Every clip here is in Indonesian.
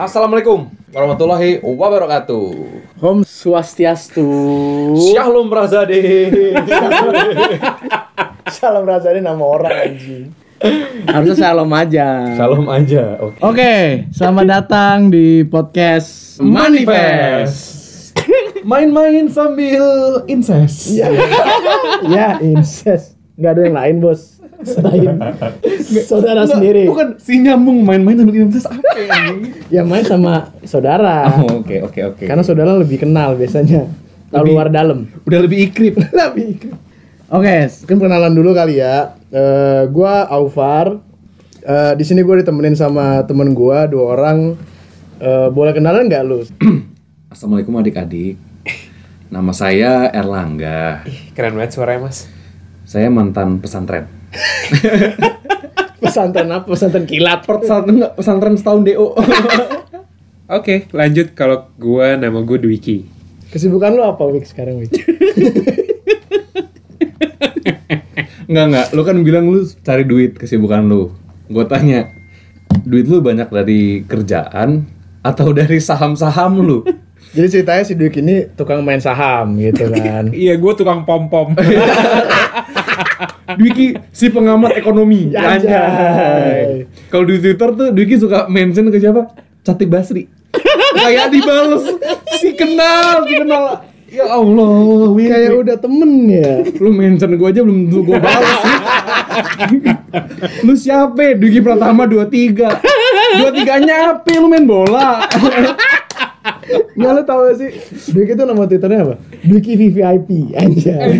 Assalamualaikum warahmatullahi wabarakatuh. Om Swastiastu. Shalom Razade. Salam rasanya nama orang anjing. Harusnya salam aja. Shalom aja. Oke. Oke, selamat datang di podcast Manifest. Main-main sambil incest. Ya, ya incest. Nggak ada yang lain bos. Selain saudara Enggak, sendiri. Bukan si nyambung main-main sambil incest apa ya? Yang main sama saudara. Oh, Oke oke oke. Karena saudara lebih kenal biasanya. Lebih- luar dalam. udah lebih ikrip. lebih. Oke, mungkin perkenalan dulu kali ya. Eh, gua Aufar. Eh, di sini gue ditemenin sama temen gua dua orang. Eh, boleh kenalan nggak lu? Assalamualaikum adik-adik. Nama saya Erlangga. Keren banget suaranya mas Saya mantan pesantren. Pesantren apa? Pesantren kilat. Pesantren enggak pesantren setahun DO. Oke lanjut kalau gua nama gue Dwiki Kesibukan lu apa Wik sekarang Wik? Enggak enggak, lu kan bilang lu cari duit kesibukan lu. Gue tanya, duit lu banyak dari kerjaan atau dari saham-saham lu? Jadi ceritanya si Dwik ini tukang main saham gitu kan. Iya gue tukang pom-pom Dwiki si pengamat ekonomi. Anjay. Kalau di Twitter tuh Dwiki suka mention ke siapa? Cantik Basri. Kayak dibales. Si kenal, si kenal. Ya Allah, Wik. Kayak udah temen ya. lu mention gue aja belum gue balas lu siapa Dugi Pratama 23 23 nya apa lu main bola Nggak lu tau gak sih? Dwik itu nama twitternya apa? Dwiki VVIP anjay.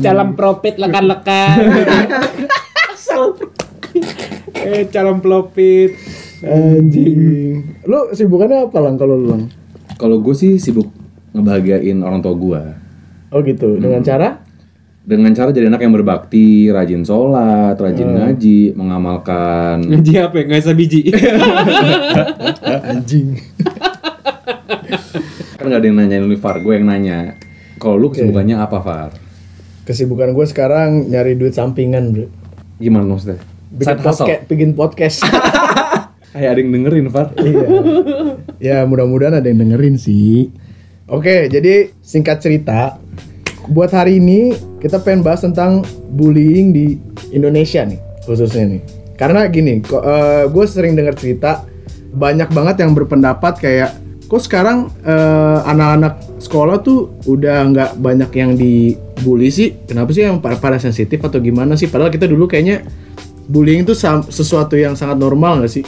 Calon profit lekan-lekan Eh calon profit Anjing. Lu sibukannya apa lang kalau lu lang? kalau gue sih sibuk ngebahagiain orang tua gue Oh gitu. Dengan cara? Dengan cara jadi anak yang berbakti rajin sholat rajin ngaji mengamalkan Ngaji apa ya? Nggak bisa biji Anjing. kan gak ada yang nanyain lu Far gue yang nanya kalau lu kesibukannya apa Far Kesibukan gue sekarang nyari duit sampingan, bro. gimana maksudnya Bikin Side hustle? podcast, bikin podcast. kayak ada yang dengerin Far iya. Ya mudah-mudahan ada yang dengerin sih. Oke, jadi singkat cerita, buat hari ini kita pengen bahas tentang bullying di Indonesia nih, khususnya nih. Karena gini, kok gue sering dengar cerita banyak banget yang berpendapat kayak kok sekarang eh, anak-anak sekolah tuh udah nggak banyak yang dibully sih. Kenapa sih yang pada, sensitif atau gimana sih? Padahal kita dulu kayaknya bullying itu sesuatu yang sangat normal nggak sih?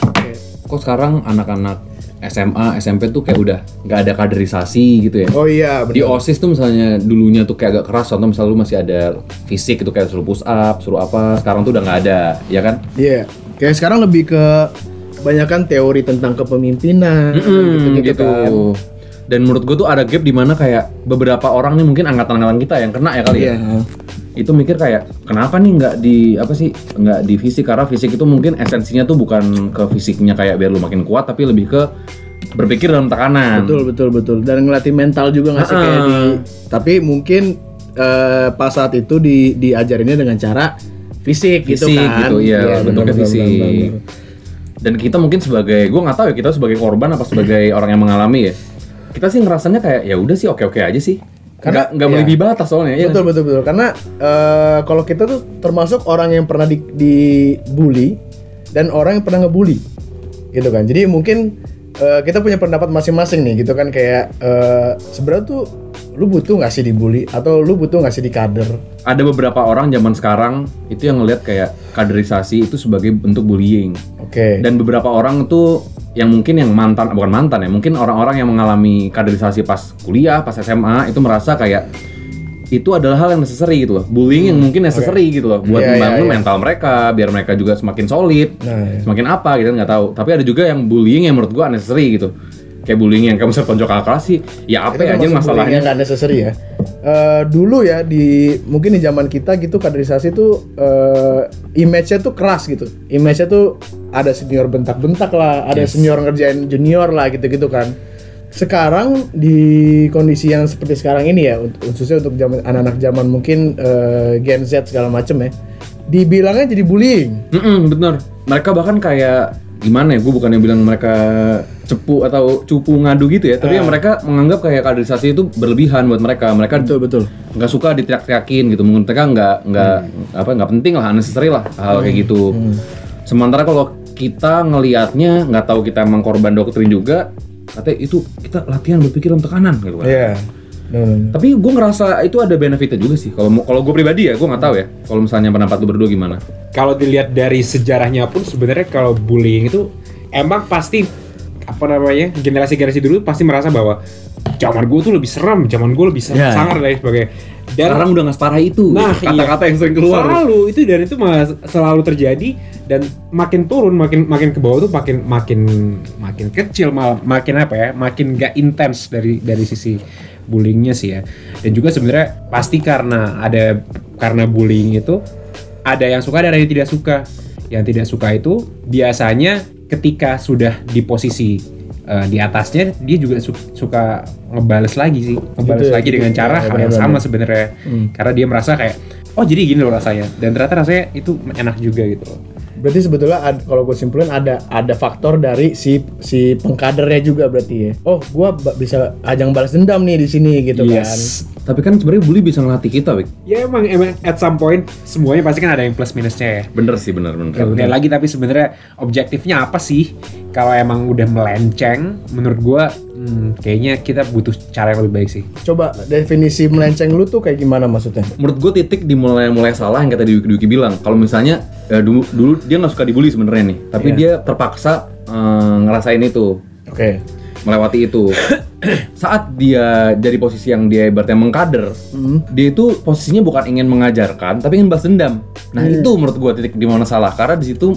Kok sekarang anak-anak SMA, SMP tuh kayak udah nggak ada kaderisasi gitu ya. oh iya, Di benar. OSIS tuh misalnya dulunya tuh kayak agak keras, contoh misalnya lu masih ada fisik itu kayak suruh push up, suruh apa, sekarang tuh udah nggak ada, ya kan? Iya, kayak sekarang lebih ke kebanyakan teori tentang kepemimpinan gitu-gitu gitu. kan. Dan menurut gue tuh ada gap di mana kayak beberapa orang nih mungkin angkatan-angkatan kita yang kena ya kali ya. Itu mikir kayak kenapa nih nggak di apa sih nggak di fisik karena fisik itu mungkin esensinya tuh bukan ke fisiknya kayak biar lu makin kuat tapi lebih ke berpikir dalam tekanan. Betul betul betul dan ngelatih mental juga nggak sih Ah. kayak di tapi mungkin eh, pas saat itu di diajarinnya dengan cara fisik, gitu Fisik kan. gitu, iya, benar, bentuknya fisik. dan kita mungkin sebagai gue nggak tahu ya kita sebagai korban apa sebagai orang yang mengalami ya kita sih ngerasanya kayak ya udah sih oke oke aja sih Karena- nggak iya. melebihi batas soalnya ya Betul betul betul. Karena eh, kalau kita tuh termasuk orang yang pernah di, dibully dan orang yang pernah ngebully gitu kan. Jadi mungkin eh, kita punya pendapat masing-masing nih gitu kan. Kayak eh, sebenarnya tuh lu butuh nggak sih dibully? Atau lu butuh nggak sih dikader? Ada beberapa orang zaman sekarang itu yang ngelihat kayak kaderisasi itu sebagai bentuk bullying. Oke. Dan beberapa orang tuh yang mungkin yang mantan bukan mantan ya mungkin orang-orang yang mengalami kaderisasi pas kuliah pas SMA itu merasa kayak itu adalah hal yang necessary gitu loh. Bullying yang mungkin necessary gitu loh buat Iya, iya, membangun iya. mental mereka biar mereka juga semakin solid Nah, iya. semakin apa gitu nggak tahu. Tapi ada juga yang bullying yang menurut gua unnecessary gitu. Kayak bullying yang kamu tonjok kakak kelas sih ya apa ya aja bullying masalahnya? nggak necessary ya. Eh, dulu ya di mungkin di zaman kita gitu kaderisasi tuh eh, image-nya tuh keras gitu. Image-nya tuh ada senior bentak-bentak lah ada senior ngerjain junior lah gitu-gitu kan. Sekarang di kondisi yang seperti sekarang ini ya khususnya untuk zaman anak-anak zaman mungkin eh, Gen Z segala macem ya dibilangnya jadi bullying. Mm-mm, bener. Mereka bahkan kayak gimana ya gue bukannya bilang mereka cepu atau cupu ngadu gitu ya tapi ya mereka menganggap kayak kaderisasi itu berlebihan buat mereka. Mereka Betul betul. nggak suka diteriak-teriakin gitu. Menurut mereka nggak nggak apa nggak penting lah unnecessary lah hal kayak gitu. Sementara kalau kita ngelihatnya nggak tahu kita emang korban doktrin juga katanya itu kita latihan berpikir untuk kanan gitu kan Iya. Hmm. tapi gue ngerasa itu ada benefitnya juga sih kalau mau- kalau gue pribadi ya gue nggak tahu ya kalau misalnya pendapat lu berdua gimana Kalau dilihat dari sejarahnya pun sebenarnya kalau bullying itu emang pasti apa namanya generasi-generasi dulu pasti merasa bahwa zaman gue tuh lebih serem, zaman gue lebih Ya. sangar dan lain sebagainya. Dan sekarang udah nggak separah itu. Nah, kata-kata yang sering keluar. Selalu itu dan itu mas- selalu terjadi dan makin turun makin makin ke bawah tuh makin makin makin kecil malah makin apa ya makin gak intens dari dari sisi bullyingnya sih ya. Dan juga sebenarnya pasti karena ada karena bullying itu ada yang suka dan ada yang tidak suka. Yang tidak suka itu biasanya ketika sudah di posisi eh, di atasnya dia juga su- suka ngebales lagi sih. Ngebales Gitu ya, lagi gitu. dengan cara Ya, hal yang sama sebenarnya. Karena dia merasa kayak oh jadi gini loh rasanya. Dan ternyata rasanya itu enak juga gitu. loh. Berarti sebetulnya kalau gue simpulin ada ada faktor dari si si pengkadernya juga berarti ya. Oh, gua ba- bisa ajang balas dendam nih di sini gitu Yes. tapi kan sebenarnya bully bisa ngelatih kita Wik. ya emang emang at some point semuanya pasti kan ada yang plus minusnya ya bener sih bener bener Ya, lagi tapi sebenarnya objektifnya apa sih? Kalau emang udah melenceng, menurut gua hmm, kayaknya kita butuh cara yang lebih baik sih. Coba definisi melenceng lu tuh kayak gimana maksudnya? menurut gue titik dimulai mulai salah yang kata Diwiki Diwiki bilang kalau misalnya eh, dulu dulu dia nggak suka dibully sebenarnya nih tapi Iya. dia terpaksa eh, ngerasain itu Oke. melewati itu saat dia jadi posisi yang dia ibaratnya mengkader Hmm. dia itu posisinya bukan ingin mengajarkan tapi ingin balas dendam nah Iya. itu menurut gua titik di mana salah karena di situ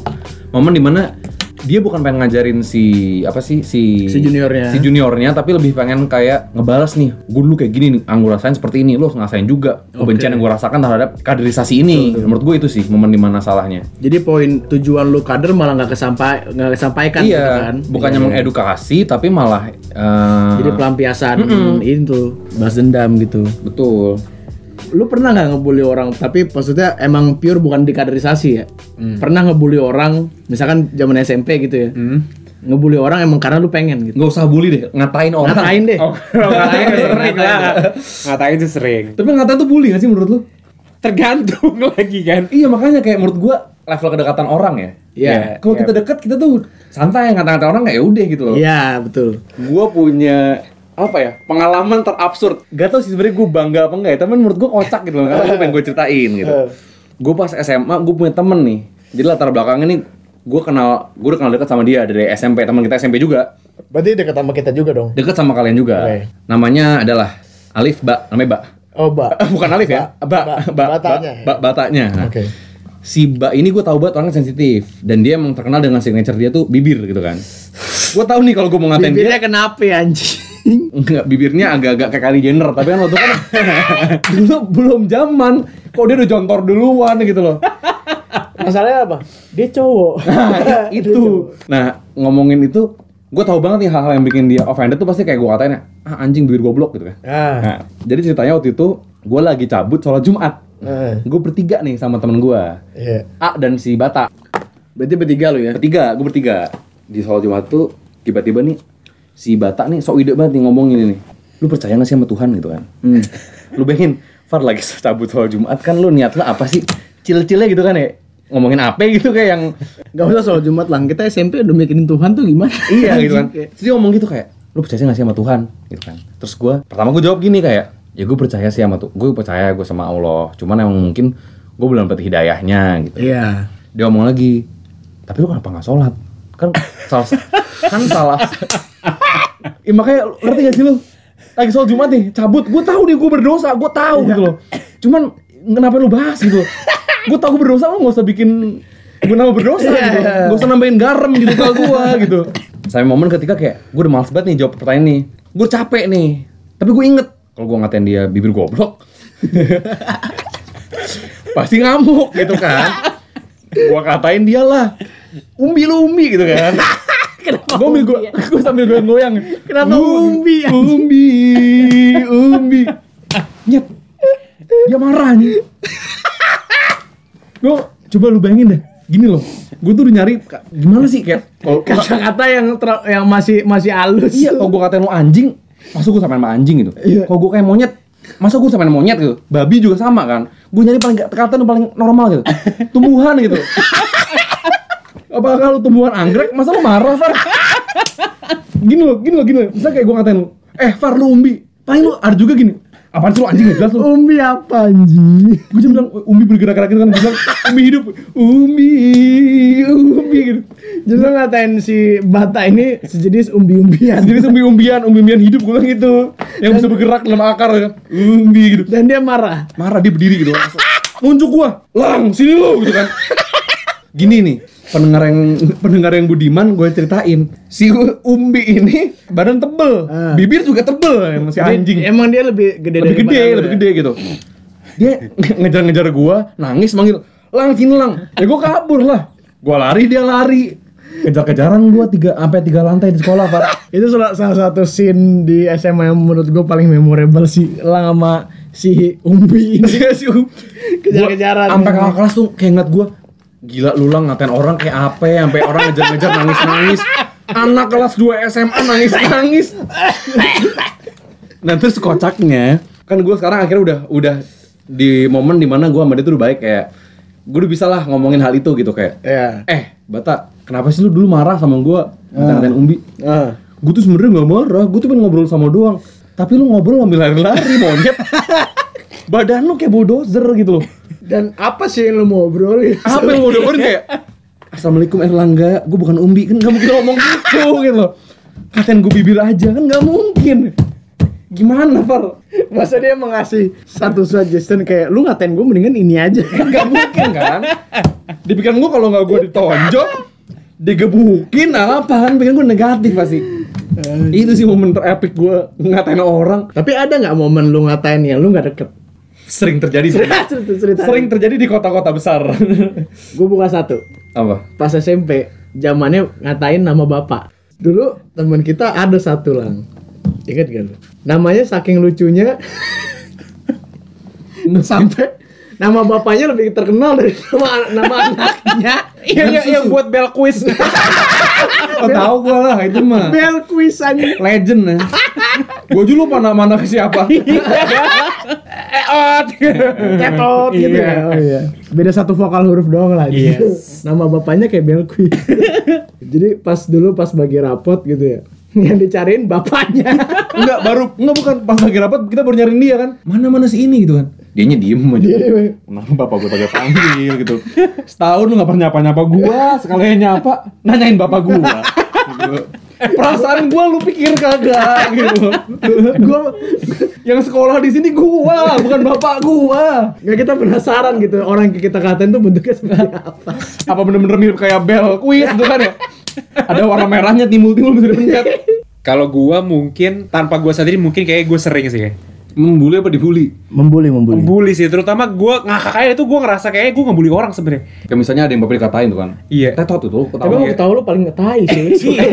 momen di mana dia bukan pengen ngajarin si apa sih si Si juniornya. si juniornya tapi lebih pengen kayak ngebalas nih gue dulu kayak gini nih yang gue rasain seperti ini lo harus ngerasain juga kebencian yang gue rasakan terhadap kaderisasi ini menurut gue itu sih momen di mana salahnya Jadi poin tujuan lu kader malah nggak kesampai nggak kesampaikan gitu iya kan? bukannya Iya. mengedukasi tapi malah eh, Jadi pelampiasan itu balas dendam gitu. betul Lu pernah nggak ngebully orang tapi maksudnya emang pure bukan di kaderisasi ya? Pernah ngebully orang misalkan zaman SMP gitu ya? Ngebully orang emang karena lu pengen gitu. nggak usah bully deh ngatain orang Ngatain deh. Oh, ngatain tuh sering lah. Ngatain tuh sering. tapi ngatain tuh bully gak sih menurut lu Tergantung lagi kan. iya makanya kayak menurut gue level kedekatan orang ya Iya. kalau Iya. kita dekat kita tuh santai ngata-ngata orang kayak ya udah gitu loh Iya, betul. gue punya apa ya pengalaman terabsurd. Gak tau sih sebenarnya gue bangga apa enggak ya tapi menurut gue kocak gitu loh karena gue pengen gue ceritain gitu. Gue pas SMA gue punya temen nih. Jadi latar belakangnya nih gue kenal gue udah kenal dekat sama dia dari SMP teman kita SMP juga. Berarti dekat sama kita juga dong. deket sama kalian juga. Oke. namanya adalah Alif Ba namanya Ba. Oh, Mbak. bukan Alif ya? Ba. Ba- Ba. Batanya. Ba, Ba- batanya. Nah, Oke. si Ba ini gue tahu banget orangnya sensitif. Dan dia emang terkenal dengan signature dia tuh bibir gitu kan. Gue tahu nih kalau gue mau ngatain dia. Bibirnya kenapa ya anjing? Enggak, bibirnya agak-agak kayak Kylie Jenner, tapi kan waktu kan dulu belum zaman. Kok dia udah jontor duluan gitu loh. Masalahnya apa? Dia cowok. Nah, itu. Nah, ngomongin itu, gue tahu banget nih hal-hal yang bikin dia offended tuh pasti kayak gue katain ah anjing bibir goblok gitu kan. Ah. Nah, jadi ceritanya waktu itu gue lagi cabut sholat Jumat. Ah. Gue bertiga nih sama temen gue. Iya. A dan si Bata. Berarti bertiga lu ya? Bertiga, gue bertiga. Di sholat Jumat tuh tiba-tiba nih si Bata nih sok ide banget nih ngomong ini nih. Lu percaya gak sih sama Tuhan gitu kan? Hmm. lu bayangin Far lagi cabut sholat Jumat kan lu niat lu apa sih cil-cilnya gitu kan ya ngomongin apa gitu kayak yang Gak usah soal Jumat lah. Kita SMP udah mikirin Tuhan tuh gimana? iya gitu kan terus dia ngomong gitu kayak lu percaya gak sih sama Tuhan gitu kan terus gua pertama gua jawab gini kayak ya gue percaya sih sama tuh gue percaya gue sama Allah cuman emang mungkin gue belum dapet hidayahnya gitu Iya. dia ngomong lagi tapi lu kenapa nggak sholat kan salah kan salah Ih, makanya lu- ngerti gak sih lu? Lagi sholat Jumat nih cabut. Gue tahu nih gue berdosa gue tahu gitu loh. Cuman kenapa lu bahas gitu? Gue tahu gue berdosa lu nggak usah bikin gue nama berdosa Iya, gitu. Iya. gak usah nambahin garam gitu ke gue gitu. Sampai momen ketika kayak gue udah males banget nih jawab pertanyaan nih. Gue capek nih. Tapi gue inget kalau gue ngatain dia bibir goblok pasti ngamuk gitu kan. Gua katain dia lah umbi lu umbi gitu kan Kenapa gua ambil gua, gua sambil goyang-goyang Kenapa umbi, anjing? umbi umbi. Ah, nyet. Dia marah nih gua coba lu bayangin deh. Gini loh. Gue tuh udah nyari gimana sih kayak kalau Kata-kata yang ter- yang masih masih halus. iya kalau gue katain lo anjing masa gue samain sama anjing gitu? Iya. kalau gue kayak monyet masa gue samain monyet gitu? Babi juga sama kan? Gue nyari paling kata yang paling normal gitu. Tumbuhan gitu apakah lu tumbuhan anggrek masa lu marah Far? Gini loh gini loh gini loh. Bisa kayak gue ngatain lu eh Far lu umbi. Paling lu ada juga gini apaan sih lu anjing gak jelas lu? Umbi apa anjing? gue cuma bilang umbi bergerak-gerak gitu kan. Gue bilang umbi hidup. Umbi umbi gitu. Jadi lu ngatain si Bata ini sejenis umbi-umbian. jadi umbi-umbian umbi-umbian hidup gue bilang gitu. Yang bisa bergerak dalam akar kan umbi gitu. Dan dia marah. marah dia berdiri gitu. Langsung nunjuk gua. Lang sini lo gitu kan. Gini nih pendengar yang pendengar yang budiman gue ceritain. Si umbi ini badan tebel Ah. bibir juga tebel yang masih Jadi, anjing. Emang dia lebih gede lebih gede lebih ya? gede gitu. Dia ngejar-ngejar gua nangis manggil lang sini lang. Ya gua kabur lah. Gua lari dia lari. Kejar-kejaran gua tiga sampai tiga lantai di sekolah pak. Itu salah, salah satu scene di SMA yang menurut gue paling memorable sih Lang sama si Umbi ini. Si Um- Kejar-kejaran sampai kakak kelas tuh kayak ngeliat gua gila lu lang ngatain orang kayak apa ya? Sampai orang ngejar-ngejar nangis-nangis. Anak kelas 2 SMA nangis-nangis. Nah terus kocaknya kan gua sekarang akhirnya udah udah di momen di mana gua sama dia tuh udah baik kayak gue udah bisa lah ngomongin hal itu gitu kayak Iya. Eh bata kenapa sih lu dulu marah sama gua? Ngatain umbi. Ah. gue tuh sebenarnya nggak marah gue tuh pengen ngobrol sama doang. Tapi lu ngobrol sambil lari-lari monyet. Badan lu kayak bulldozer gitu loh Dan apa sih yang lu mau obrolin? apa yang mau dengerin kayak Assalamualaikum Erlangga, gue bukan Umbi, kan gak mungkin ngomong gitu gitu loh Katain gue bibir aja, kan gak mungkin Gimana Far? Masa dia mengasih satu suggestion kayak lu ngatain gue mendingan ini aja. Gak mungkin kan? Di pikiran gue kalau gak gue ditonjok Digebukin apa kan, pikiran gue negatif pasti Itu sih momen terepik gue ngatain orang Tapi ada nggak momen lu ngatain yang lu nggak deket? Sering terjadi Cerita, cerita. Sering terjadi di kota-kota besar Gue buka satu. Apa? Pas SMP, zamannya ngatain nama bapak. Dulu teman kita ada satu lang. Ingat gak lu? Namanya saking lucunya sampai nama bapaknya lebih terkenal dari nama nama anaknya. Iya, iya, yang buat bel quiz. Oh tahu gue lah, itu mah Bel quiz aja. legend ya. gue juga lupa nama anak siapa. Eot. Ketot gitu Iya. ya. Oh iya. Beda satu vokal huruf doang lah. Iya. Nama bapaknya kayak Belkui. Jadi pas dulu pas bagi rapot gitu ya. Yang dicariin bapaknya. Enggak, baru enggak bukan pas lagi rapat kita baru nyariin dia kan. Mana mana si ini gitu kan. Dianya diem aja. Dia diem. Kenapa bapak gue pakai panggil gitu. Setahun lu gak pernah nyapa-nyapa gua, sekalian nyapa nanyain bapak gua. Gitu. Perasaan gua lu pikir kagak gitu. Gua Yang sekolah di sini gua, bukan bapak gua. nggak kita penasaran gitu orang yang kita katain tuh bentuknya seperti apa. Apa bener-bener mirip kayak bel quiz gitu kan ya? Ada warna merahnya timbul-timbul bisa dipencet. Kalau gua mungkin tanpa gua sadari mungkin kayak gua sering sih kayak. Membuli apa dibully? Membuli, membuli. Membuli sih, terutama gua ngakak aja itu gua ngerasa kayak gua ngebully orang sebenarnya. Kayak misalnya ada yang bapak dikatain tuh kan. Iya. Tetot tuh tuh, Tapi ketawa. emang ketawa lu paling ngetai sih.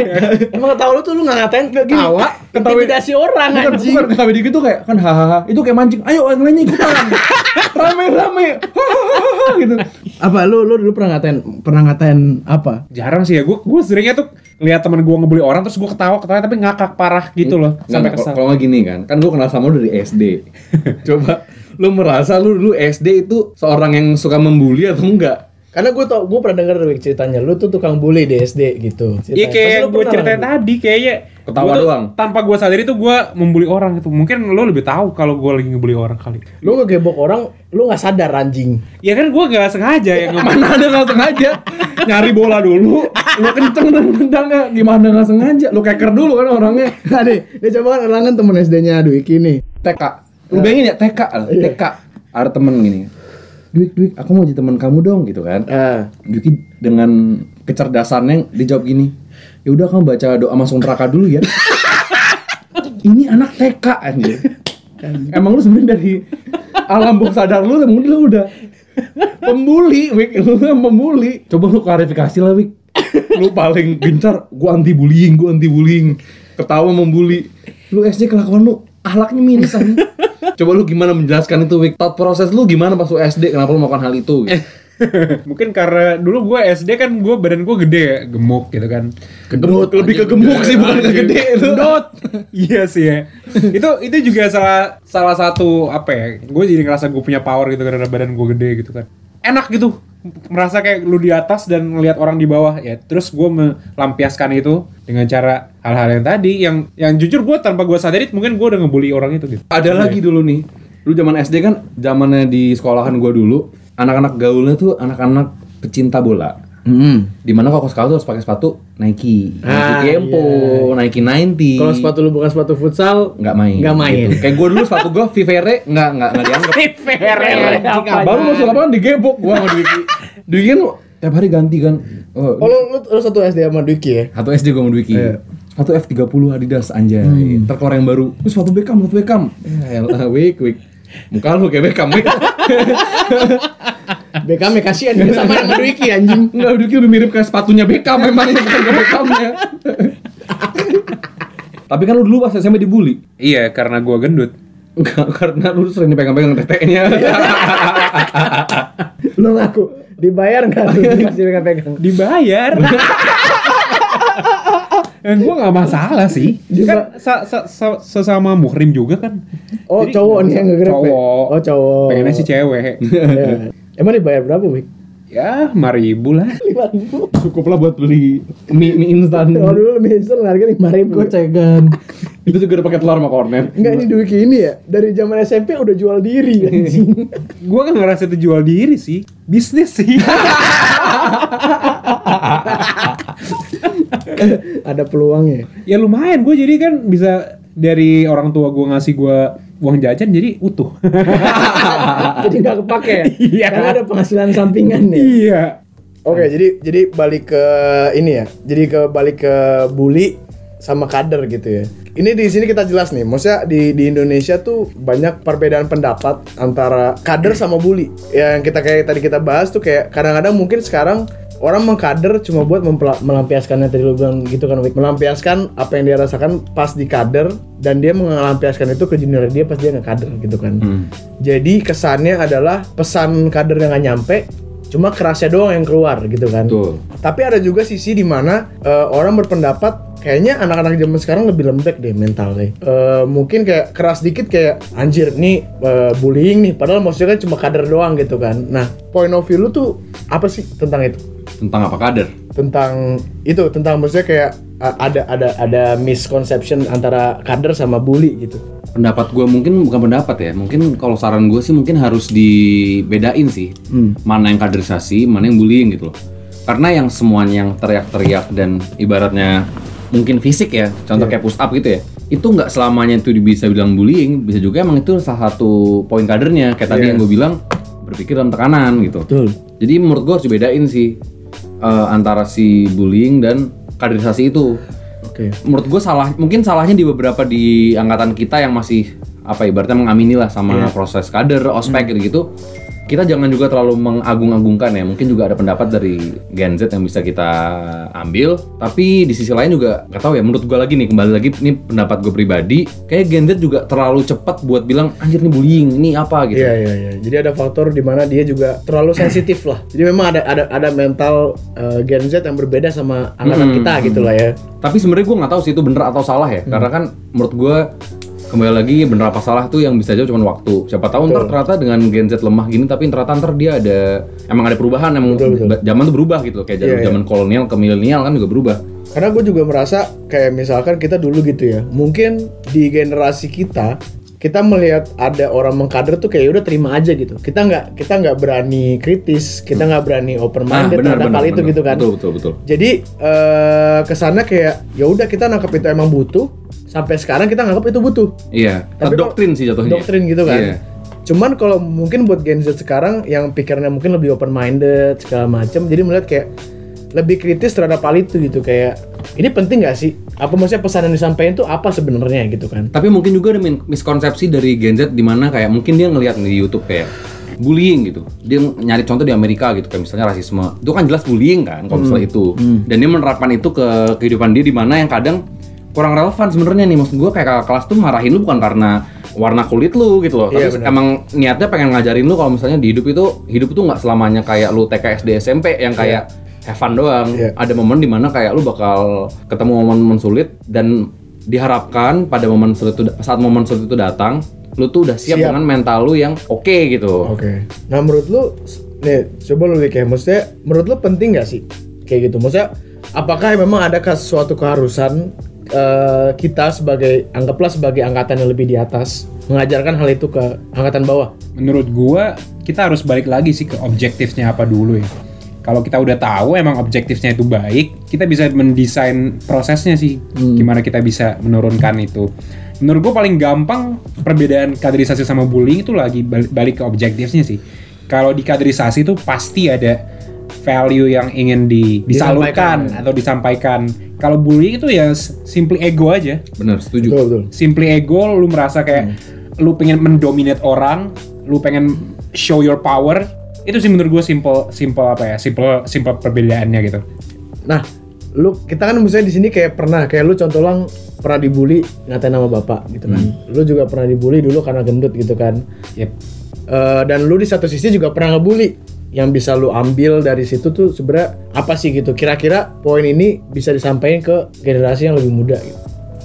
Emang ketawa lu tuh lu nggak ngatain ketawa, Ketawa- intimidasi orang Bukan, anjing. bukan ketawa dikit tuh kayak kan hahaha itu kayak mancing ayo yang lainnya ikutan rame rame hahaha gitu Apa lu lu dulu pernah ngatain pernah ngatain apa? Jarang sih ya, gua gua seringnya tuh lihat teman gua ngebully orang terus gua ketawa ketawa tapi ngakak parah gitu loh sampai Nggak, kesal. kalau nggak gini kan kan gue kenal sama lu dari SD coba lu merasa lu dulu SD itu seorang yang suka membuli atau enggak Karena gue tau, gue pernah denger ceritanya, lu tuh tukang bully di SD gitu. Iya kayak lu gue ceritain tadi kayaknya Ketawa gua tuh doang. Tanpa gue sadari tuh gue membuli orang gitu. Mungkin lo lebih tahu kalau gue lagi ngebully orang kali. Lu ngegebok orang, lu nggak sadar anjing. Ya kan gue gak sengaja ya mana ada nggak sengaja nyari bola dulu lu kenceng dan tendangnya gimana nggak sengaja lu keker dulu kan orangnya Nah nih, dia coba kan Erlang kan temen SD-nya Dwiki nih. TK lu bayangin ya TK Iya. TK ada temen gini Dwik Dwik aku mau jadi teman kamu dong gitu kan. Dwiki dengan kecerdasannya dijawab gini ya udah kamu baca doa masuk neraka dulu ya. Ini anak TK anjir. Emang lu sebenarnya dari alam bawah sadar lu emang lu udah pembuli Wik. Lu yang pembuli. Coba lu klarifikasi lah Wik. Lu paling gencar gua anti bullying gua anti bullying ketawa membuli. Lu SD kelakuan lu ahlaknya miris aja coba lu gimana menjelaskan itu Wik thought proses lu gimana pas lu SD kenapa lu melakukan hal itu gitu? Mungkin karena dulu gue SD kan gue badan gue gede ya, gemuk gitu kan. Gendut, lebih ke gemuk sih bukan ke gede itu. Gendut. iya sih ya. itu itu juga salah salah satu apa ya? Gue jadi ngerasa gue punya power gitu karena badan gue gede gitu kan. Enak gitu. Merasa kayak lu di atas dan ngelihat orang di bawah ya. Terus gue melampiaskan itu dengan cara hal-hal yang tadi yang yang jujur gue tanpa gue sadari mungkin gue udah ngebully orang itu gitu. Ada lagi dulu nih. Dulu zaman SD kan zamannya di sekolahan gua dulu, anak-anak gaulnya tuh anak-anak pecinta bola. Hmm. Di mana kalau sekolah tuh harus pakai sepatu Nike, Nike Ah, Tempo, Nike 90. Kalau sepatu lu bukan sepatu futsal, nggak main. Nggak main. Gitu. Kayak gue dulu sepatu gue Vivere nggak nggak nggak dianggap. apa Baru masuk lapangan digebok gua sama Dwiki. Dwiki kan tiap hari ganti kan. Oh, Oh, lu, lu, lu satu SD sama Dwiki ya? Satu SD gue sama Dwiki. Iya. Sepatu F30 Adidas anjay. Ntar keluar yang baru. Terus sepatu Beckham, sepatu Beckham. Ya wik wik. Muka lu kayak Beckham wik. Beckham ya kasihan dia sama sama Dwiki anjing. Enggak, Dwiki lebih mirip kayak sepatunya Beckham memang bukan ke Beckhamnya. Tapi kan lu dulu pas SMP dibully. Iya, karena gue gendut. Enggak, karena lu sering dipegang-pegang teteknya. Lu ngaku dibayar nggak sih pegang-pegang? Dibayar. yang gue nggak masalah sih. Juga- Kan sa- sa- sa- sesama muhrim juga kan. Oh, Jadi cowok nggak nih yang ya? Cowok. Oh, cowok. Pengennya sih cewek. Emang dibayar berapa, Wik? ya, lima ribu lah. Lima ribu. Cukup lah buat beli mie, mie instan. Kalau dulu misal harga lima ribu. Gocengan. Itu juga udah pakai telur sama kornet. Enggak ini Dwiki ini ya dari zaman SMP udah jual diri anjing. gue kan ngerasa itu jual diri sih. Bisnis sih. Ada peluangnya. ya lumayan gue jadi kan bisa dari orang tua gue ngasih gue uang jajan jadi utuh. Jadi nggak kepake ya? Iya. Karena ada penghasilan sampingan ya. iya. Oke, jadi jadi balik ke ini ya. Jadi ke balik ke bully sama kader gitu ya. Ini di sini kita jelas nih, maksudnya di di Indonesia tuh banyak perbedaan pendapat antara kader sama bully. Yang kita kayak tadi kita bahas tuh kayak kadang-kadang mungkin sekarang orang mengkader cuma buat mempela- melampiaskan yang tadi lu bilang gitu kan, Wik. melampiaskan apa yang dia rasakan pas di kader dan dia melampiaskan itu ke junior dia pas dia nggak kader gitu kan. Jadi kesannya adalah pesan kader yang nggak nyampe, cuma kerasnya doang yang keluar gitu kan. Betul. Tapi ada juga sisi di mana eh, orang berpendapat kayaknya anak-anak zaman sekarang lebih lembek deh mentalnya. Eh, mungkin kayak keras dikit kayak anjir nih eh, bullying nih, padahal maksudnya kan cuma kader doang gitu kan. Nah, point of view lu tuh apa sih tentang itu? Tentang apa kader? Tentang itu, tentang maksudnya kayak ada ada ada misconception antara kader sama bully gitu. Pendapat gue mungkin bukan pendapat ya. Mungkin kalau saran gue sih mungkin harus dibedain sih. Mana yang kaderisasi, mana yang bullying gitu loh. Karena yang semuanya yang teriak-teriak dan ibaratnya mungkin fisik ya, contoh kayak push up gitu ya. Itu nggak selamanya itu bisa bilang bullying, bisa juga emang itu salah satu poin kadernya. Kayak tadi Iya. yang gue bilang berpikir dalam tekanan gitu. Betul. Jadi menurut gue harus dibedain sih eh, antara si bullying dan kaderisasi itu. Oke. Menurut gue salah, mungkin salahnya di beberapa di angkatan kita yang masih apa ibaratnya mengamini lah sama Iya. proses kader, ospek gitu-gitu. Kita jangan juga terlalu mengagung-agungkan ya. Mungkin juga ada pendapat dari Gen Z yang bisa kita ambil. Tapi di sisi lain juga nggak tahu ya. Menurut gue lagi nih kembali lagi ini pendapat gue pribadi. Kayak Gen Z juga terlalu cepat buat bilang anjir ini bullying, ini apa gitu. Iya iya iya. Jadi ada faktor di mana dia juga terlalu sensitif lah. Jadi memang ada ada ada mental eh, Gen Z yang berbeda sama angkatan Hmm, kita gitu lah ya. Tapi sebenarnya gue nggak tahu sih itu bener atau salah ya, karena kan menurut gue kembali lagi bener apa salah tuh yang bisa jauh cuma waktu. Siapa tahu ntar ternyata dengan Gen Z lemah gini, tapi ternyata ntar dia ada emang ada perubahan, emang Betul, betul. zaman tuh berubah gitu, kayak Iya, iya. zaman kolonial ke milenial kan juga berubah. Karena gue juga merasa kayak misalkan kita dulu gitu ya. Mungkin di generasi kita kita melihat ada orang mengkader tuh kayak udah terima aja gitu. Kita nggak kita nggak berani kritis, kita nggak berani open minded terhadap hal itu gitu kan. Ah, Betul betul betul. Jadi eh kesannya kayak ya udah kita nangkep itu emang butuh. Sampai sekarang kita nganggap itu butuh. Iya, Tapi doktrin sih jatuhnya. doktrin gitu kan. Iya. Cuman kalau mungkin buat Gen Z sekarang yang pikirannya mungkin lebih open minded segala macam, jadi melihat kayak lebih kritis terhadap hal itu gitu kayak ini penting nggak sih? Apa maksudnya pesan yang disampaikan tuh apa sebenarnya gitu kan? Tapi mungkin juga ada miskonsepsi dari Gen Z di mana kayak mungkin dia ngelihat di YouTube kayak bullying gitu. Dia nyari contoh di Amerika gitu kayak misalnya rasisme. Itu kan jelas bullying kan kalau misalnya itu. Dan dia menerapkan itu ke kehidupan dia di mana yang kadang kurang relevan sebenarnya nih. Maksud gue kayak kakak kelas tuh marahin lu bukan karena warna kulit lu gitu loh. Tapi Iya, emang niatnya pengen ngajarin lu kalau misalnya di hidup itu hidup itu nggak selamanya kayak lu TK SD SMP yang kayak have fun doang. Iya. Ada momen di mana kayak lu bakal ketemu momen-momen sulit dan diharapkan pada momen sulit itu saat momen sulit itu datang, lu tuh udah siap, Siap. dengan mental lu yang oke gitu. Oke. Nah menurut lu, nih coba lu kayak maksudnya, menurut lu penting gak sih kayak gitu? Maksudnya, apakah memang ada suatu keharusan eh, kita sebagai anggaplah sebagai angkatan yang lebih di atas mengajarkan hal itu ke angkatan bawah? menurut gua kita harus balik lagi sih ke objektifnya apa dulu ya. Kalau kita udah tahu emang objektifnya itu baik, kita bisa mendesain prosesnya sih. Gimana kita bisa menurunkan itu. Menurut gua paling gampang perbedaan kaderisasi sama bullying itu lagi bal- balik ke objektifnya sih. Kalau di kaderisasi itu pasti ada value yang ingin di- disalurkan Disampaikan. atau disampaikan. Kalau bullying itu ya simply ego aja Bener, setuju. Betul betul. simply ego lu merasa kayak lu pengen mendominate orang lu pengen show your power itu sih menurut gue simple simple apa ya simple simple perbedaannya gitu Nah, lu kita kan misalnya di sini kayak pernah kayak lu contoh lang pernah dibully ngatain nama bapak gitu kan. Lu juga pernah dibully dulu karena gendut gitu kan. yep. Eh, dan lu di satu sisi juga pernah ngebully yang bisa lu ambil dari situ tuh sebenarnya apa sih gitu? Kira-kira poin ini bisa disampaikan ke generasi yang lebih muda gitu.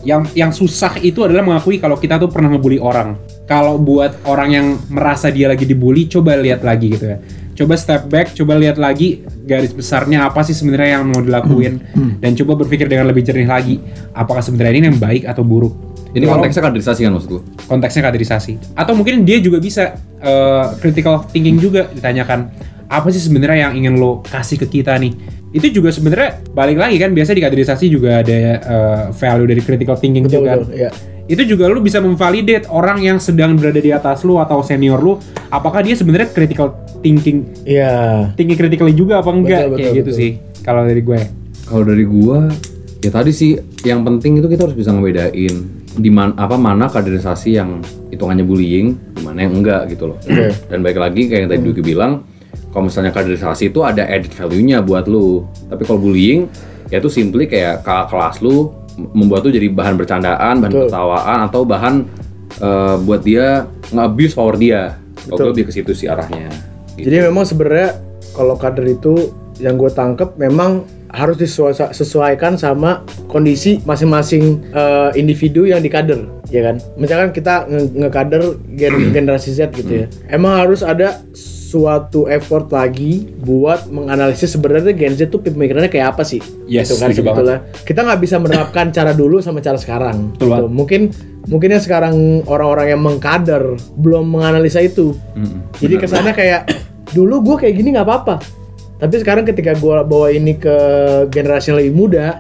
Yang yang susah itu adalah mengakui kalau kita tuh pernah ngebully orang. Kalau buat orang yang merasa dia lagi dibully coba lihat lagi gitu ya. Coba step back coba lihat lagi garis besarnya apa sih sebenarnya yang mau dilakuin. Dan coba berpikir dengan lebih jernih lagi. Apakah sebenarnya ini yang baik atau buruk? Ini Kalau- konteksnya kaderisasi kan maksud lu? konteksnya kaderisasi. Atau mungkin dia juga bisa eh, critical thinking juga ditanyakan apa sih sebenarnya yang ingin lo kasih ke kita nih itu juga sebenarnya balik lagi kan biasa di kaderisasi juga ada eh, value dari critical thinking betul juga kan. betul ya itu juga lu bisa memvalidate orang yang sedang berada di atas lu atau senior lu apakah dia sebenarnya critical thinking Iya. thinking critically juga apa enggak Betul, kayak betul, gitu betul. sih kalau dari gue Kalau dari gua ya tadi sih yang penting itu kita harus bisa ngebedain di mana apa mana kaderisasi yang hitungannya bullying, di mana yang enggak gitu loh. Oke. Dan baik lagi kayak yang tadi Duki bilang, kalau misalnya kaderisasi itu ada added value-nya buat lu. Tapi kalau bullying ya itu simply kayak kakak kelas lu membuat lu jadi bahan bercandaan, bahan Betul. tertawaan atau bahan eh, buat dia nge-abuse power dia. Kalau lebih ke situ sih arahnya. Gitu. jadi memang sebenarnya kalau kader itu yang gue tangkep memang harus disesua- sesuaikan sama kondisi masing-masing eh, individu yang di kader ya kan misalkan kita nge- ngekader gen- generasi Z gitu ya emang harus ada suatu effort lagi buat menganalisis sebenarnya Gen Z tuh pemikirannya kayak apa sih? Yes, gitu kan sebetulnya. Kita nggak bisa menerapkan cara dulu sama cara sekarang. Betul Gitu. mungkin mungkin yang sekarang orang-orang yang mengkader belum menganalisa itu. Mm-mm. jadi kesannya kayak dulu gue kayak gini nggak apa-apa. Tapi sekarang ketika gue bawa ini ke generasi yang lebih muda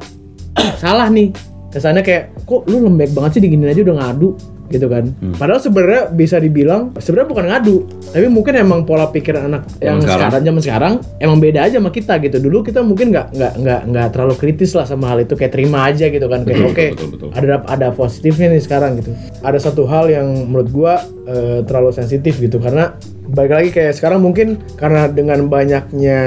salah nih. Kesannya kayak kok lu lembek banget sih diginin aja udah ngadu gitu kan padahal sebenarnya bisa dibilang sebenarnya bukan ngadu tapi mungkin emang pola pikir anak yang sekarang. sekarang zaman sekarang emang beda aja sama kita gitu dulu kita mungkin nggak nggak nggak nggak terlalu kritis lah sama hal itu kayak terima aja gitu kan kayak Betul, oke betul, betul. ada ada positifnya nih sekarang gitu. Ada satu hal yang menurut gua eh, terlalu sensitif gitu karena baik lagi kayak sekarang mungkin karena dengan banyaknya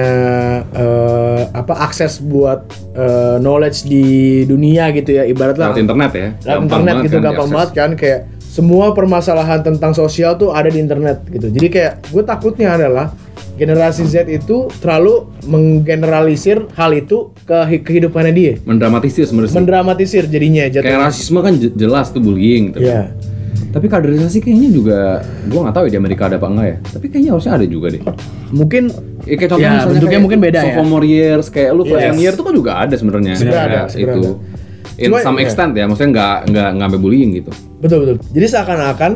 eh, apa akses buat eh, knowledge di dunia gitu ya ibaratnya Lewat internet ya. lewat internet gitu kan gampang banget kan kayak semua permasalahan tentang sosial tuh ada di internet gitu. Jadi kayak gue takutnya adalah generasi Z itu terlalu menggeneralisir hal itu ke hi- kehidupannya dia. Mendramatisir sebenarnya. Mendramatisir jadinya Kayak jatuhnya. rasisme kan je- jelas tuh bullying gitu. Iya. Tapi kaderisasi kayaknya juga gua nggak tahu ya di Amerika ada apa enggak ya. Tapi kayaknya harusnya ada juga deh. Mungkin Ya, kayak contohnya Ya, bentuknya kayak mungkin beda ya. sophomore years, kayak lu freshman Yes. year tuh kan juga ada sebenarnya. Sebenarnya ada, sebenarnya itu. ada. In Cuma, some ya. extent ya, maksudnya nggak nggak nggak sampai bullying gitu. betul betul. Jadi seakan-akan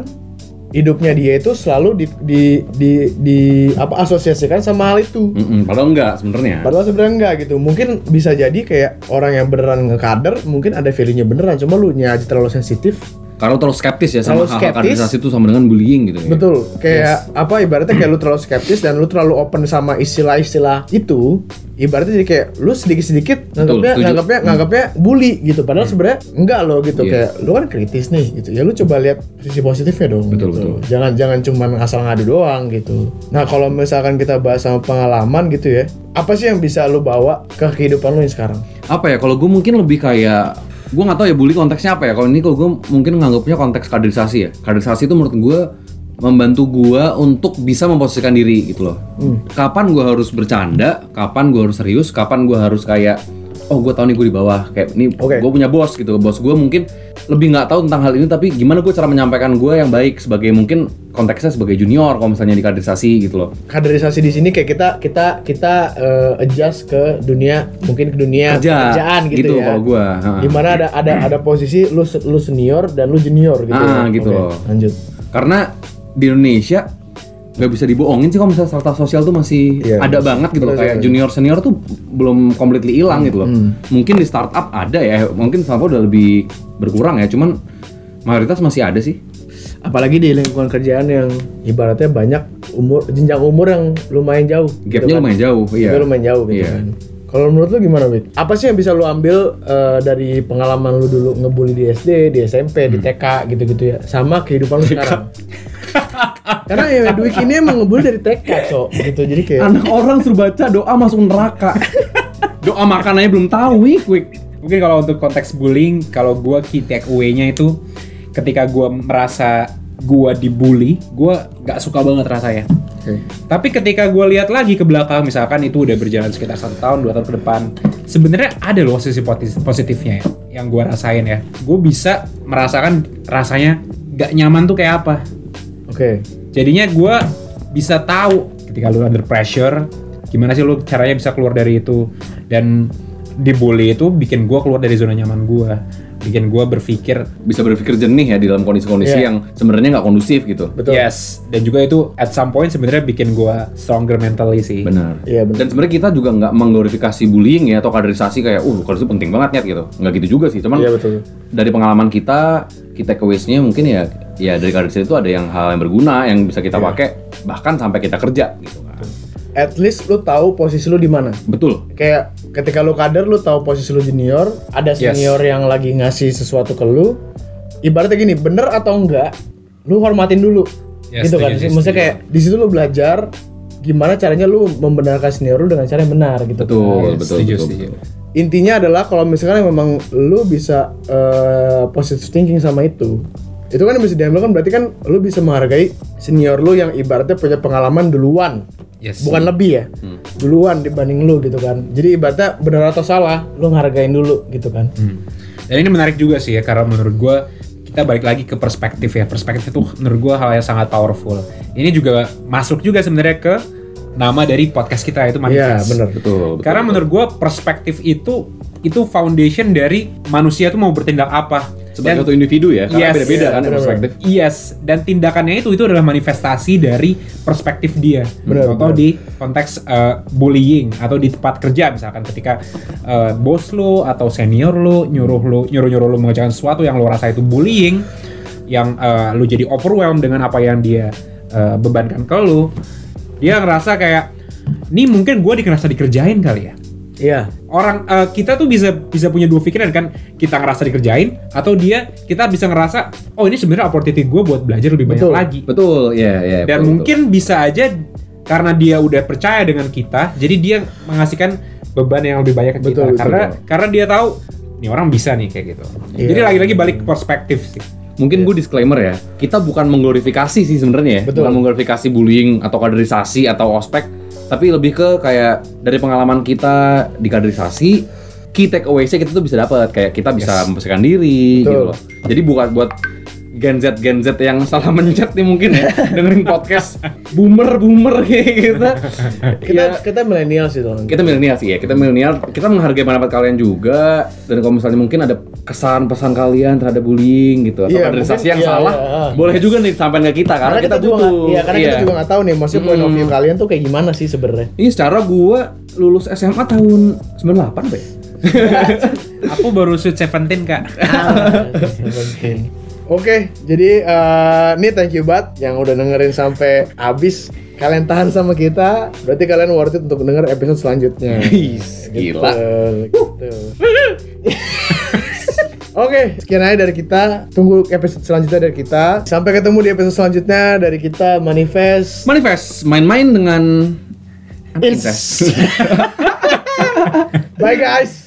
hidupnya dia itu selalu di di di, di apa asosiasikan sama hal itu. Mm-mm, padahal enggak sebenarnya. Padahal sebenarnya enggak gitu. Mungkin bisa jadi kayak orang yang beneran ngekader mungkin ada value-nya beneran, cuma lu nya aja terlalu sensitif. Karena lu terlalu skeptis ya sama Terlalu hal-hal skeptis. kaderisasi itu sama dengan bullying gitu ya. Betul. Kayak apa ibaratnya kayak lu terlalu skeptis dan lu terlalu open sama istilah-istilah itu. Ibaratnya jadi kayak lu sedikit-sedikit nganggapnya setuju. nganggapnya nganggapnya bully gitu. Padahal sebenarnya enggak loh gitu. Iya. Kayak lu kan kritis nih gitu. Ya lu coba lihat sisi positifnya dong. Betul, gitu. betul. Jangan jangan cuma asal ngadu doang gitu. Nah, kalau misalkan kita bahas sama pengalaman gitu ya. Apa sih yang bisa lu bawa ke kehidupan lu yang sekarang? Apa ya? Kalau gue mungkin lebih kayak gue nggak tahu ya bully konteksnya apa ya. Kalau ini kalau gue mungkin nganggapnya konteks kaderisasi ya. Kaderisasi itu menurut gue membantu gue untuk bisa memposisikan diri gitu loh. Kapan gue harus bercanda kapan gue harus serius kapan gue harus kayak oh gue tahu nih gue di bawah. Kayak ini Oke. gue punya bos gitu. Bos gue mungkin lebih nggak tahu tentang hal ini tapi gimana gue cara menyampaikan gue yang baik sebagai mungkin konteksnya sebagai junior kalau misalnya di kaderisasi gitu loh. Kaderisasi di sini kayak kita kita kita eh, adjust ke dunia mungkin ke dunia kerja. pekerjaan gitu, ya. kalau gue di mana ada ada ada posisi lu lu senior dan lu junior gitu Ah, ya. gitu Oke, loh. lanjut. Karena di Indonesia nggak bisa dibohongin sih kalau misalnya strata sosial tuh masih Iya. ada banget gitu loh kayak junior senior tuh belum completely hilang gitu loh Hmm. mungkin di startup ada ya mungkin startup udah lebih berkurang ya cuman mayoritas masih ada sih apalagi di lingkungan kerjaan yang ibaratnya banyak umur jenjang umur yang lumayan jauh gapnya lumayan jauh iya Itu lumayan jauh gitu Iya. kan kalau menurut lu gimana Wik? Apa sih yang bisa lu ambil eh, dari pengalaman lu dulu ngebully di SD, di SMP, Hmm. di TK gitu-gitu ya, sama kehidupan lu sekarang? Karena ya Dwik ini emang ngebully dari TK, cok. Gitu. Jadi kayak anak orang suruh baca doa masuk neraka doa makanannya belum tahu wik wik Mungkin kalau untuk konteks bullying, kalau gua key takeaway-nya itu ketika gua merasa gua dibully, gua nggak suka banget rasanya. Tapi ketika gua lihat lagi ke belakang, misalkan itu udah berjalan sekitar satu tahun, dua tahun ke depan, sebenarnya ada loh sisi positifnya ya, yang gua rasain ya. Gue bisa merasakan rasanya nggak nyaman tuh kayak apa. Oke. Jadinya gua bisa tahu ketika lu under pressure, gimana sih lu caranya bisa keluar dari itu dan dibully itu bikin gua keluar dari zona nyaman gua, bikin gua berpikir bisa berpikir jernih ya di dalam kondisi-kondisi Iya. yang sebenarnya nggak kondusif gitu Betul. yes dan juga itu at some point sebenarnya bikin gua stronger mentally sih. benar Iya, benar. dan sebenarnya kita juga nggak mengglorifikasi bullying ya atau kaderisasi kayak uh kalau itu penting banget Nyet, gitu nggak gitu juga sih cuman Iya betul. dari pengalaman kita kita ke nya mungkin ya ya dari kaderisasi itu ada yang hal yang berguna yang bisa kita Iya. pakai bahkan sampai kita kerja gitu kan At least lu tahu posisi lu di mana. betul Kayak ketika lu kader lu tahu posisi lu junior, ada Yes. senior yang lagi ngasih sesuatu ke lu. Ibaratnya gini, bener atau enggak, lu hormatin dulu. Yes, gitu kan. sih, Maksudnya kayak di situ lu belajar gimana caranya lu membenarkan senior lu dengan cara yang benar gitu. betul kan. betul setuju, betul, setuju. betul. Intinya adalah kalau misalkan memang lu bisa eh, positive thinking sama itu, itu kan bisa diambil kan berarti kan lu bisa menghargai senior lu yang ibaratnya punya pengalaman duluan Yes. bukan lebih ya Hmm. duluan dibanding lu gitu kan jadi ibaratnya benar atau salah lu ngehargain dulu gitu kan Hmm. Dan ini menarik juga sih ya karena menurut gua kita balik lagi ke perspektif ya. Perspektif itu menurut gua hal yang sangat powerful. Ini juga masuk juga sebenarnya ke nama dari podcast kita iya manifest. benar betul, betul, Karena betul. menurut gua perspektif itu itu foundation dari manusia tuh mau bertindak apa. Sebagai Dan- satu individu ya karena Yes, beda-beda iya, kan benar-benar. perspektif Yes, dan tindakannya itu itu adalah manifestasi dari perspektif dia. Benar, Contoh benar. di konteks uh, bullying atau di tempat kerja misalkan ketika uh, bos lo atau senior lo nyuruh lo nyuruh-nyuruh lo mengerjakan sesuatu yang lo rasa itu bullying, yang uh, lo jadi overwhelmed dengan apa yang dia uh, bebankan ke lo, dia ngerasa kayak ini mungkin gue dikerasa dikerjain kali ya iya orang eh, kita tuh bisa bisa punya dua pikiran kan kita ngerasa dikerjain atau dia kita bisa ngerasa oh ini sebenarnya opportunity gue buat belajar lebih banyak Betul. lagi betul ya ya dan betul, mungkin bisa aja karena dia udah percaya dengan kita jadi dia mengasihkan beban yang lebih banyak ke kita Betul, betul, karena betul. karena dia tahu nih orang bisa nih kayak gitu Iya. jadi lagi-lagi balik ke perspektif sih betul. mungkin gue disclaimer ya kita bukan mengglorifikasi sih sebenarnya ya Betul. bukan mengglorifikasi bullying atau kaderisasi atau ospek tapi lebih ke kayak dari pengalaman kita di kaderisasi key takeaway-nya kita tuh bisa dapat kayak kita bisa Yes. membersihkan diri Betul. gitu loh jadi bukan buat Gen Z Gen Z yang salah mencet nih mungkin ya dengerin podcast boomer boomer kayak gitu. Kita ya, kita milenial sih dong kita milenial sih ya kita milenial. Kita menghargai pendapat kalian juga. Dan kalau misalnya mungkin ada kesan pesan kalian terhadap bullying gitu atau Iya, kaderisasi yang iya, salah iya. boleh juga nih sampaikan ke kita karena, kita, juga butuh. nggak- iya karena kita Iya. juga nggak tahu nih maksudnya point of view Hmm. kalian tuh kayak gimana sih sebenarnya? Ini secara gua lulus SMA tahun 98 Pak ya? aku baru shoot 17 kak Oke, jadi eh, ini thank you banget yang udah dengerin sampai habis. Kalian tahan sama kita, berarti kalian worth it untuk denger episode selanjutnya. Is, gila. Gitu, gitu. Oke, sekian aja dari kita. Tunggu episode selanjutnya dari kita. Sampai ketemu di episode selanjutnya dari kita Manifest. manifest main-main dengan Ins- Bye guys.